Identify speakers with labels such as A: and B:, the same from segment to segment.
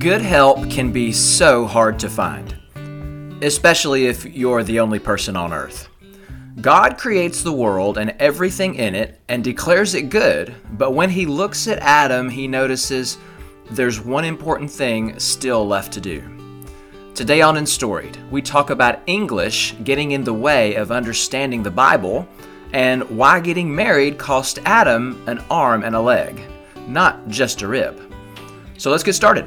A: Good help can be so hard to find, especially if you're the only person on earth. God creates the world and everything in it and declares it good, but when he looks at Adam, he notices there's one important thing still left to do. Today on Enstoried, we talk about English getting in the way of understanding the Bible and why getting married cost Adam an arm and a leg, not just a rib. So let's get started.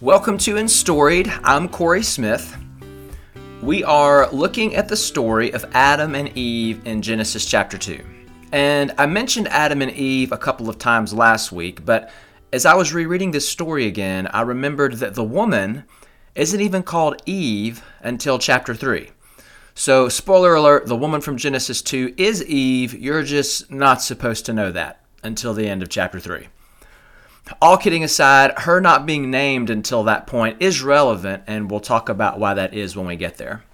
A: Welcome to Enstoried. I'm Corey Smith. We are looking at the story of Adam and Eve in Genesis chapter 2. And I mentioned Adam and Eve a couple of times last week, but as I was rereading this story again, I remembered that the woman isn't even called Eve until chapter 3. So, spoiler alert, the woman from Genesis 2 is Eve. You're just not supposed to know that until the end of chapter 3. All kidding aside, her not being named until that point is relevant, and we'll talk about why that is when we get there.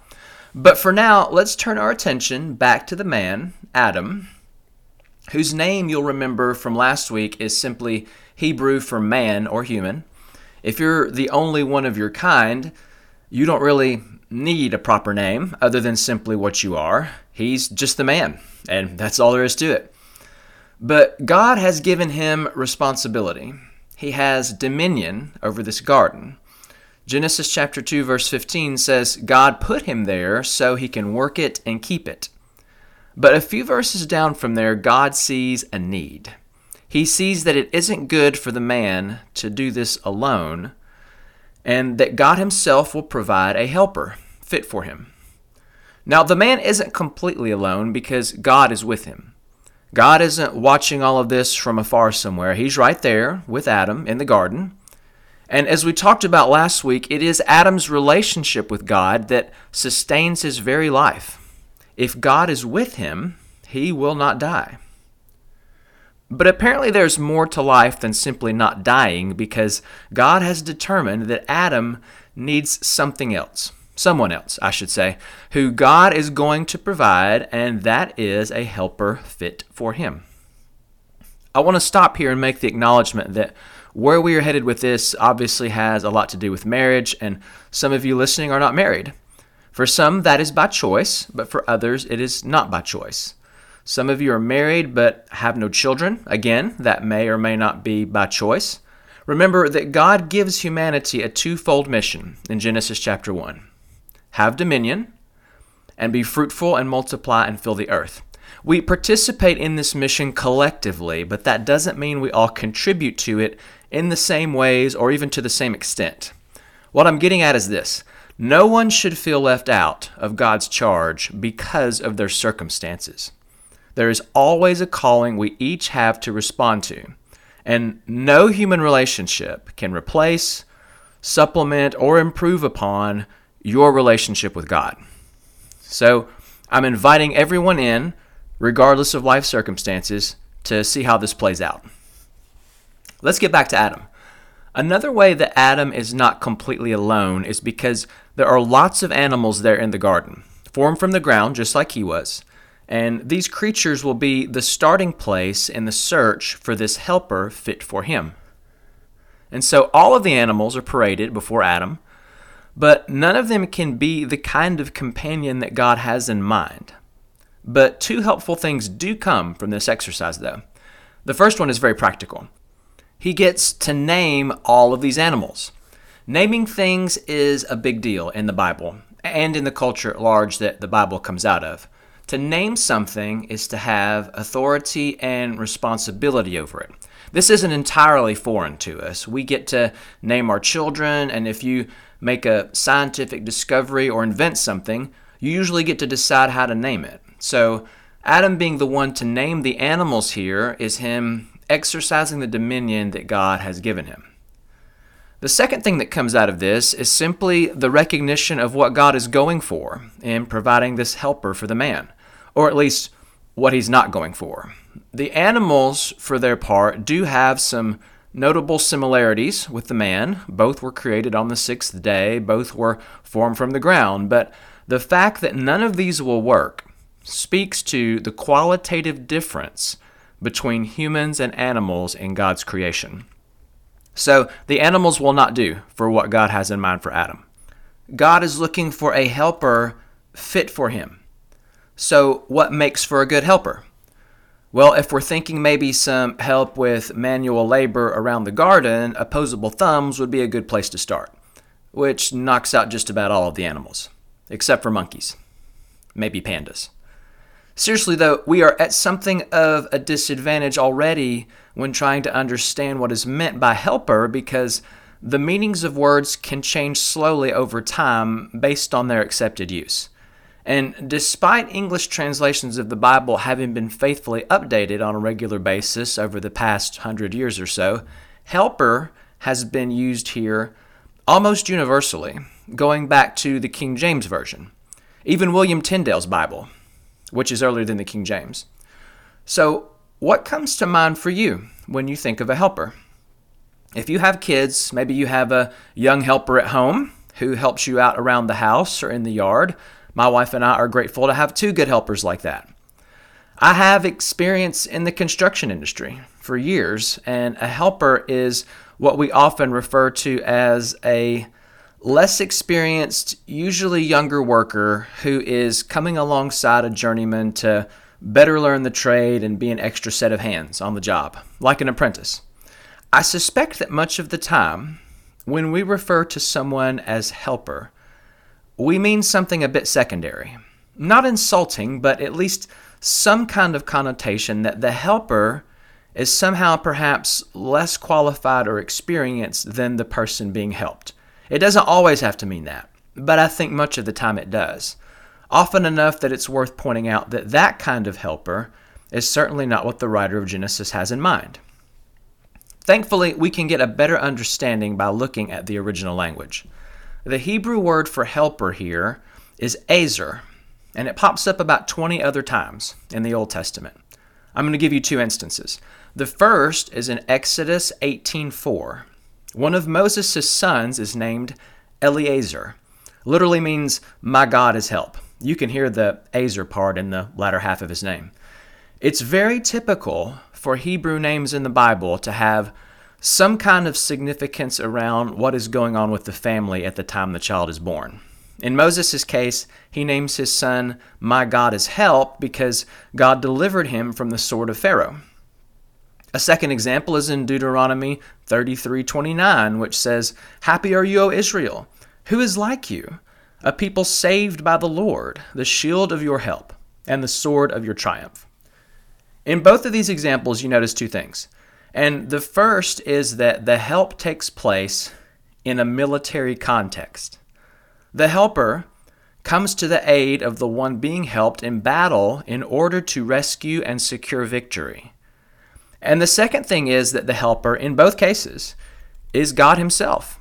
A: But for now, let's turn our attention back to the man, Adam, whose name you'll remember from last week is simply Hebrew for man or human. If you're the only one of your kind, you don't really need a proper name other than simply what you are. He's just the man, and that's all there is to it. But God has given him responsibility. He has dominion over this garden. Genesis chapter 2 verse 15 says God put him there so he can work it and keep it. But a few verses down from there God sees a need. He sees that it isn't good for the man to do this alone and that God himself will provide a helper fit for him. Now the man isn't completely alone because God is with him. God isn't watching all of this from afar somewhere. He's right there with Adam in the garden. And as we talked about last week, it is Adam's relationship with God that sustains his very life. If God is with him, he will not die. But apparently, there's more to life than simply not dying because God has determined that Adam needs something else someone else, I should say, who God is going to provide, and that is a helper fit for him. I want to stop here and make the acknowledgement that where we are headed with this obviously has a lot to do with marriage, and some of you listening are not married. For some, that is by choice, but for others, it is not by choice. Some of you are married but have no children. Again, that may or may not be by choice. Remember that God gives humanity a twofold mission in Genesis chapter 1 have dominion, and be fruitful and multiply and fill the earth. We participate in this mission collectively, but that doesn't mean we all contribute to it in the same ways or even to the same extent. What I'm getting at is this no one should feel left out of God's charge because of their circumstances. There is always a calling we each have to respond to, and no human relationship can replace, supplement, or improve upon your relationship with God. So I'm inviting everyone in, regardless of life circumstances, to see how this plays out. Let's get back to Adam. Another way that Adam is not completely alone is because there are lots of animals there in the garden, formed from the ground just like he was. And these creatures will be the starting place in the search for this helper fit for him. And so all of the animals are paraded before Adam, but none of them can be the kind of companion that God has in mind. But two helpful things do come from this exercise, though. The first one is very practical. He gets to name all of these animals. Naming things is a big deal in the Bible and in the culture at large that the Bible comes out of. To name something is to have authority and responsibility over it. This isn't entirely foreign to us. We get to name our children, and if you make a scientific discovery or invent something, you usually get to decide how to name it. So, Adam being the one to name the animals here is him exercising the dominion that God has given him. The second thing that comes out of this is simply the recognition of what God is going for in providing this helper for the man, or at least what he's not going for. The animals, for their part, do have some notable similarities with the man. Both were created on the sixth day, both were formed from the ground. But the fact that none of these will work speaks to the qualitative difference between humans and animals in God's creation. So the animals will not do for what God has in mind for Adam. God is looking for a helper fit for him. So, what makes for a good helper? Well, if we're thinking maybe some help with manual labor around the garden, opposable thumbs would be a good place to start, which knocks out just about all of the animals, except for monkeys, maybe pandas. Seriously, though, we are at something of a disadvantage already when trying to understand what is meant by helper because the meanings of words can change slowly over time based on their accepted use. And despite English translations of the Bible having been faithfully updated on a regular basis over the past hundred years or so, helper has been used here almost universally, going back to the King James Version, even William Tyndale's Bible which is earlier than the King James. So, what comes to mind for you when you think of a helper? If you have kids, maybe you have a young helper at home who helps you out around the house or in the yard. My wife and I are grateful to have two good helpers like that. I have experience in the construction industry for years, and a helper is what we often refer to as a less experienced, usually younger worker who is coming alongside a journeyman to better learn the trade and be an extra set of hands on the job, like an apprentice. I suspect that much of the time, when we refer to someone as helper, we mean something a bit secondary. Not insulting, but at least some kind of connotation that the helper is somehow perhaps less qualified or experienced than the person being helped. It doesn't always have to mean that, but I think much of the time it does. Often enough that it's worth pointing out that that kind of helper is certainly not what the writer of Genesis has in mind. Thankfully, we can get a better understanding by looking at the original language. The Hebrew word for helper here is ezer, and it pops up about 20 other times in the Old Testament. I'm going to give you two instances. The first is in Exodus 18:4. One of Moses' sons is named Eliezer. Literally means, my God is help. You can hear the Ezer part in the latter half of his name. It's very typical for Hebrew names in the Bible to have some kind of significance around what is going on with the family at the time the child is born. In Moses' case, he names his son, My God is Help, because God delivered him from the sword of Pharaoh. A second example is in Deuteronomy 33:29, which says, "Happy are you, O Israel, who is like you, a people saved by the Lord, the shield of your help and the sword of your triumph." In both of these examples, you notice two things. And the first is that the help takes place in a military context. The helper comes to the aid of the one being helped in battle in order to rescue and secure victory. And the second thing is that the helper, in both cases, is God Himself.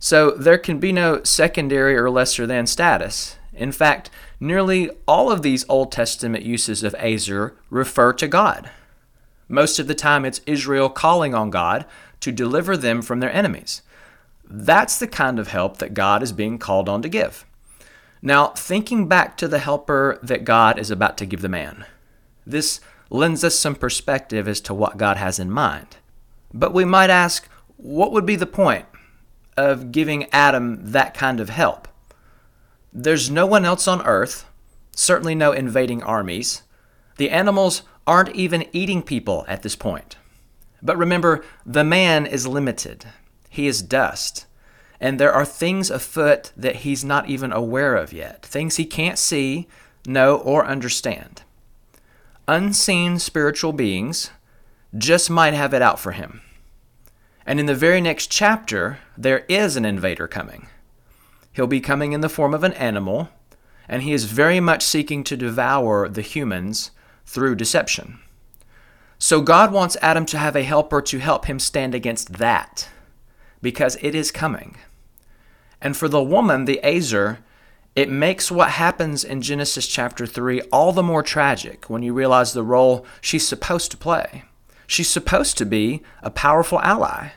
A: So there can be no secondary or lesser than status. In fact, nearly all of these Old Testament uses of Ezer refer to God. Most of the time, it's Israel calling on God to deliver them from their enemies. That's the kind of help that God is being called on to give. Now, thinking back to the helper that God is about to give the man, this lends us some perspective as to what God has in mind. But we might ask, what would be the point of giving Adam that kind of help? There's no one else on earth, certainly no invading armies. The animals aren't even eating people at this point. But remember, the man is limited. He is dust. And there are things afoot that he's not even aware of yet, things he can't see, know, or understand unseen spiritual beings just might have it out for him. And in the very next chapter, there is an invader coming. He'll be coming in the form of an animal, and he is very much seeking to devour the humans through deception. So God wants Adam to have a helper to help him stand against that, because it is coming. And for the woman, the Ezer, it makes what happens in Genesis chapter 3 all the more tragic when you realize the role she's supposed to play. She's supposed to be a powerful ally.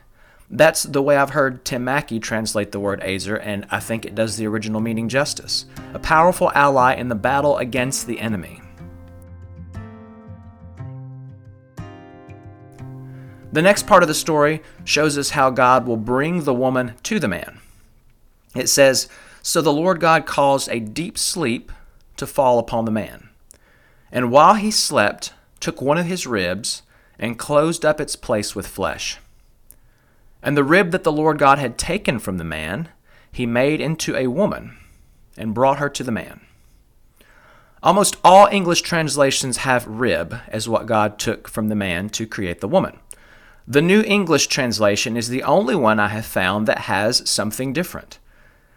A: That's the way I've heard Tim Mackie translate the word Ezer, and I think it does the original meaning justice. A powerful ally in the battle against the enemy. The next part of the story shows us how God will bring the woman to the man. It says, So the Lord God caused a deep sleep to fall upon the man. And while he slept, took one of his ribs and closed up its place with flesh. And the rib that the Lord God had taken from the man, he made into a woman and brought her to the man. Almost all English translations have rib as what God took from the man to create the woman. The New English translation is the only one I have found that has something different.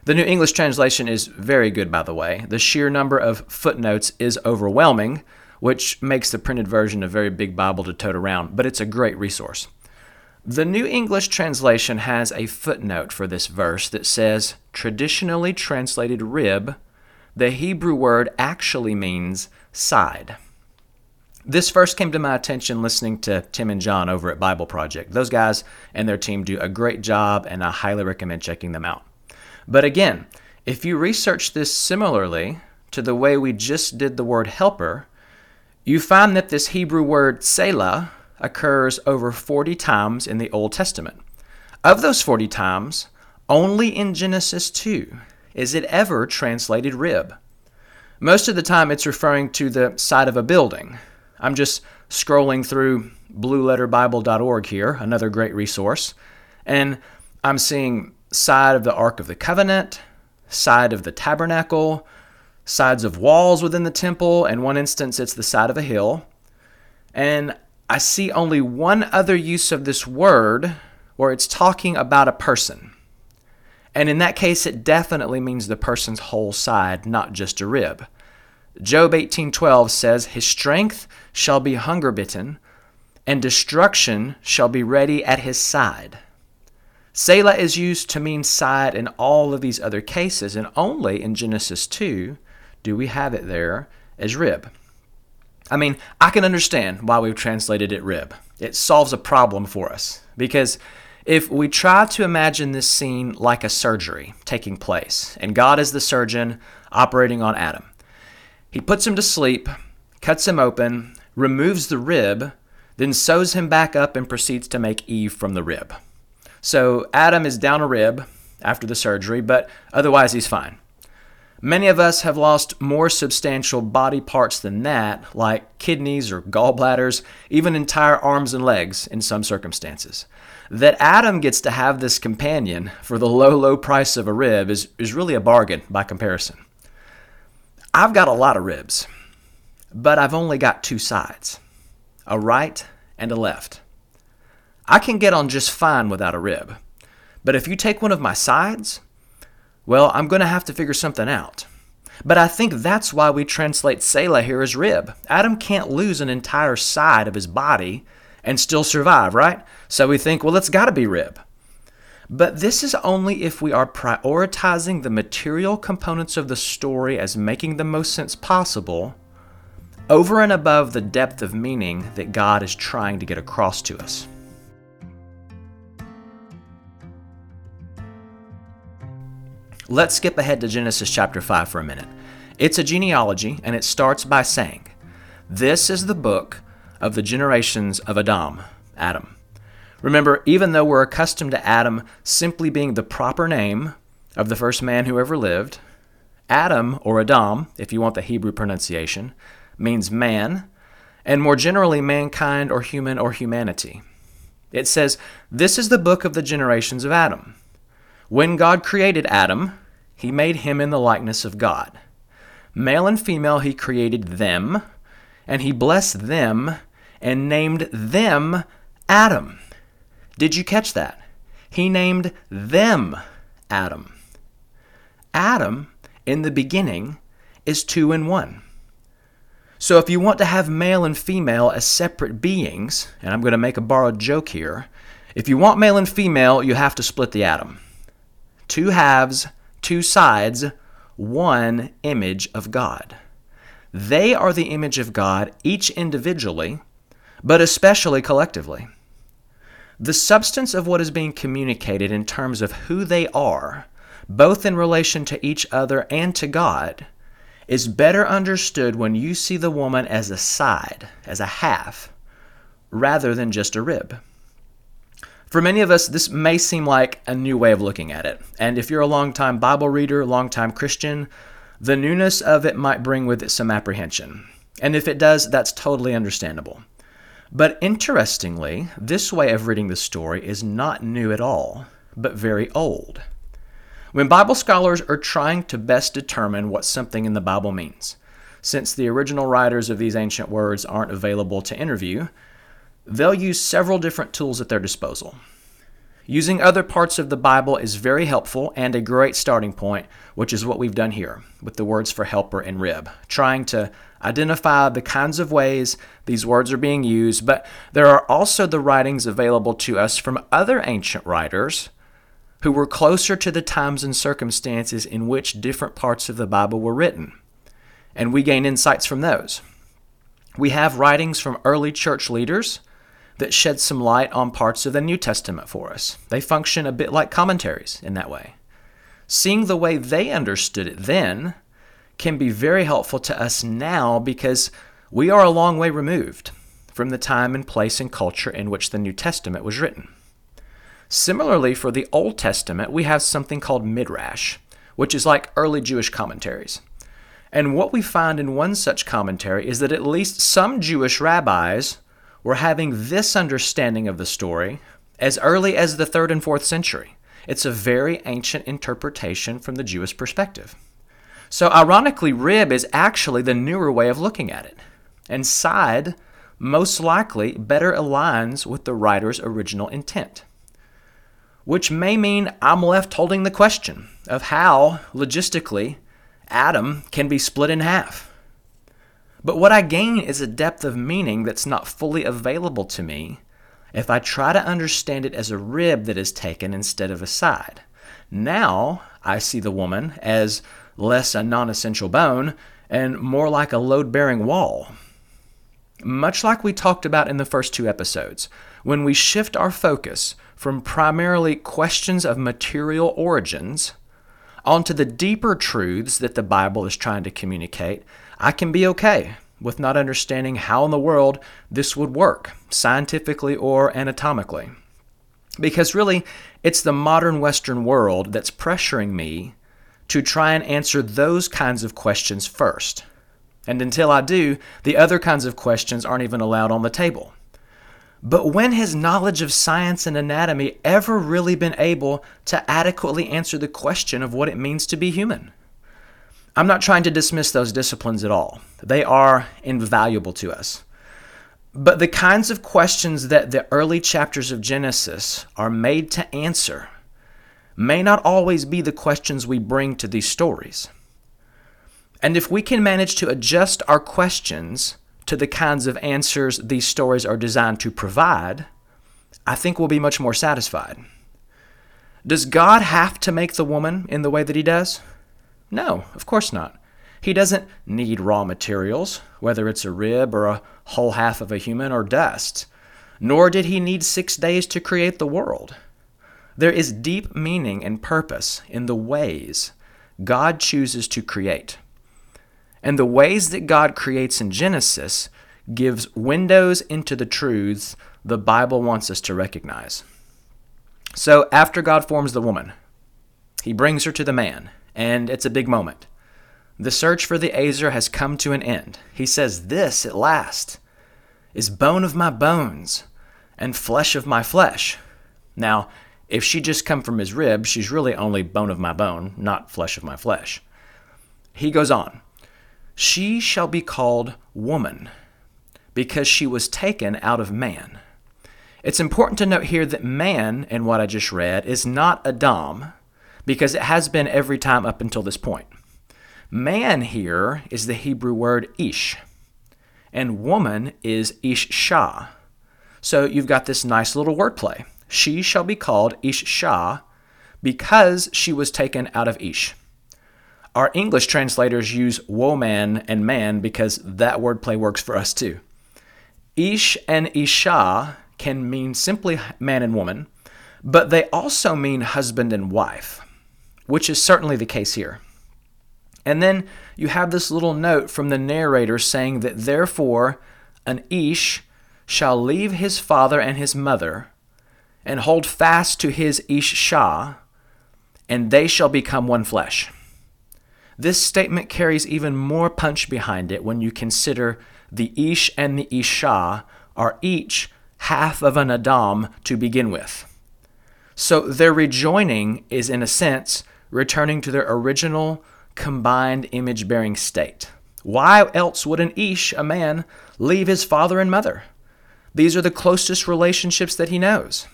A: The New English translation is very good, by the way. The sheer number of footnotes is overwhelming, which makes the printed version a very big Bible to tote around, but it's a great resource. The New English translation has a footnote for this verse that says, traditionally translated rib, the Hebrew word actually means side. This first came to my attention listening to Tim and John over at Bible Project. Those guys and their team do a great job, and I highly recommend checking them out. But again, if you research this similarly to the way we just did the word helper, you find that this Hebrew word selah occurs over 40 times in the Old Testament. Of those 40 times, only in Genesis 2 is it ever translated rib. Most of the time, it's referring to the side of a building. I'm just scrolling through blueletterbible.org here, another great resource, and I'm seeing side of the Ark of the Covenant, side of the tabernacle, sides of walls within the temple. In one instance, it's the side of a hill. And I see only one other use of this word where it's talking about a person. And in that case, it definitely means the person's whole side, not just a rib. Job 18:12 says, "His strength shall be hunger bitten, and destruction shall be ready at his side." Selah is used to mean side in all of these other cases, and only in Genesis 2 do we have it there as rib. I mean, I can understand why we've translated it rib. It solves a problem for us. Because if we try to imagine this scene like a surgery taking place, and God is the surgeon operating on Adam, he puts him to sleep, cuts him open, removes the rib, then sews him back up and proceeds to make Eve from the rib. So Adam is down a rib after the surgery, but otherwise he's fine. Many of us have lost more substantial body parts than that, like kidneys or gallbladders, even entire arms and legs in some circumstances. That Adam gets to have this companion for the low, low price of a rib is, is really a bargain by comparison. I've got a lot of ribs, but I've only got two sides a right and a left. I can get on just fine without a rib, but if you take one of my sides, well, I'm going to have to figure something out. But I think that's why we translate Selah here as rib. Adam can't lose an entire side of his body and still survive, right? So we think, well, it's got to be rib. But this is only if we are prioritizing the material components of the story as making the most sense possible over and above the depth of meaning that God is trying to get across to us. Let's skip ahead to Genesis chapter 5 for a minute. It's a genealogy, and it starts by saying, This is the book of the generations of Adam, Adam. Remember, even though we're accustomed to Adam simply being the proper name of the first man who ever lived, Adam, or Adam, if you want the Hebrew pronunciation, means man, and more generally, mankind or human or humanity. It says, This is the book of the generations of Adam. When God created Adam, he made him in the likeness of God. Male and female, he created them, and he blessed them and named them Adam. Did you catch that? He named them Adam. Adam, in the beginning, is two in one. So if you want to have male and female as separate beings, and I'm going to make a borrowed joke here, if you want male and female, you have to split the atom two halves, two sides, one image of God. They are the image of God, each individually, but especially collectively. The substance of what is being communicated in terms of who they are, both in relation to each other and to God, is better understood when you see the woman as a side, as a half, rather than just a rib. For many of us, this may seem like a new way of looking at it. And if you're a longtime Bible reader, longtime Christian, the newness of it might bring with it some apprehension. And if it does, that's totally understandable. But interestingly, this way of reading the story is not new at all, but very old. When Bible scholars are trying to best determine what something in the Bible means, since the original writers of these ancient words aren't available to interview, they'll use several different tools at their disposal. Using other parts of the Bible is very helpful and a great starting point, which is what we've done here with the words for helper and rib, trying to identify the kinds of ways these words are being used. But there are also the writings available to us from other ancient writers who were closer to the times and circumstances in which different parts of the Bible were written. And we gain insights from those. We have writings from early church leaders that shed some light on parts of the New Testament for us. They function a bit like commentaries in that way. Seeing the way they understood it then can be very helpful to us now because we are a long way removed from the time and place and culture in which the New Testament was written. Similarly, for the Old Testament, we have something called Midrash, which is like early Jewish commentaries. And what we find in one such commentary is that at least some Jewish rabbis were having this understanding of the story as early as the 3rd and 4th century. It's a very ancient interpretation from the Jewish perspective. So, ironically, rib is actually the newer way of looking at it. And side most likely better aligns with the writer's original intent. Which may mean I'm left holding the question of how, logistically, Adam can be split in half. But what I gain is a depth of meaning that's not fully available to me if I try to understand it as a rib that is taken instead of a side. Now I see the woman as less a non essential bone and more like a load bearing wall. Much like we talked about in the first two episodes, when we shift our focus from primarily questions of material origins onto the deeper truths that the Bible is trying to communicate, I can be okay with not understanding how in the world this would work, scientifically or anatomically. Because really, it's the modern Western world that's pressuring me to try and answer those kinds of questions first. And until I do, the other kinds of questions aren't even allowed on the table. But when has knowledge of science and anatomy ever really been able to adequately answer the question of what it means to be human? I'm not trying to dismiss those disciplines at all. They are invaluable to us. But the kinds of questions that the early chapters of Genesis are made to answer may not always be the questions we bring to these stories. And if we can manage to adjust our questions to the kinds of answers these stories are designed to provide, I think we'll be much more satisfied. Does God have to make the woman in the way that He does? No, of course not. He doesn't need raw materials, whether it's a rib or a whole half of a human or dust. Nor did he need six days to create the world. There is deep meaning and purpose in the ways God chooses to create. And the ways that God creates in Genesis gives windows into the truths the Bible wants us to recognize. So after God forms the woman, he brings her to the man and it's a big moment. The search for the Ezer has come to an end. He says, This, at last, is bone of my bones and flesh of my flesh. Now, if she just come from his rib, she's really only bone of my bone, not flesh of my flesh. He goes on, She shall be called woman, because she was taken out of man. It's important to note here that man, in what I just read, is not Adam, because it has been every time up until this point. Man here is the Hebrew word ish, and woman is ishshah. So you've got this nice little wordplay. She shall be called ishshah because she was taken out of ish. Our English translators use woman and man because that wordplay works for us too. Ish and isha can mean simply man and woman, but they also mean husband and wife which is certainly the case here. And then you have this little note from the narrator saying that therefore an Ish shall leave his father and his mother and hold fast to his Ishah, and they shall become one flesh. This statement carries even more punch behind it when you consider the Ish and the Isha are each half of an Adam to begin with. So their rejoining is, in a sense, returning to their original combined image bearing state. Why else would an Ish, a man, leave his father and mother? These are the closest relationships that he knows.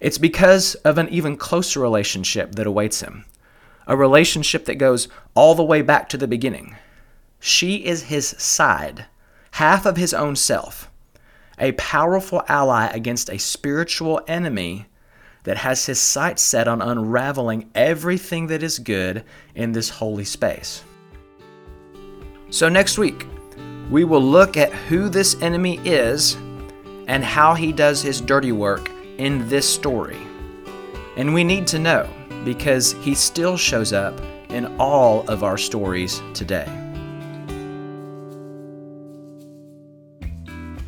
A: It's because of an even closer relationship that awaits him, a relationship that goes all the way back to the beginning. She is his side, half of his own self, a powerful ally against a spiritual enemy that has his sights set on unraveling everything that is good in this holy space. So, next week, we will look at who this enemy is and how he does his dirty work in this story. And we need to know because he still shows up in all of our stories today.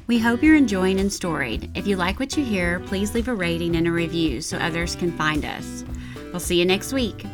B: We hope you're enjoying Enstoried. If you like what you hear, please leave a rating and a review so others can find us. We'll see you next week.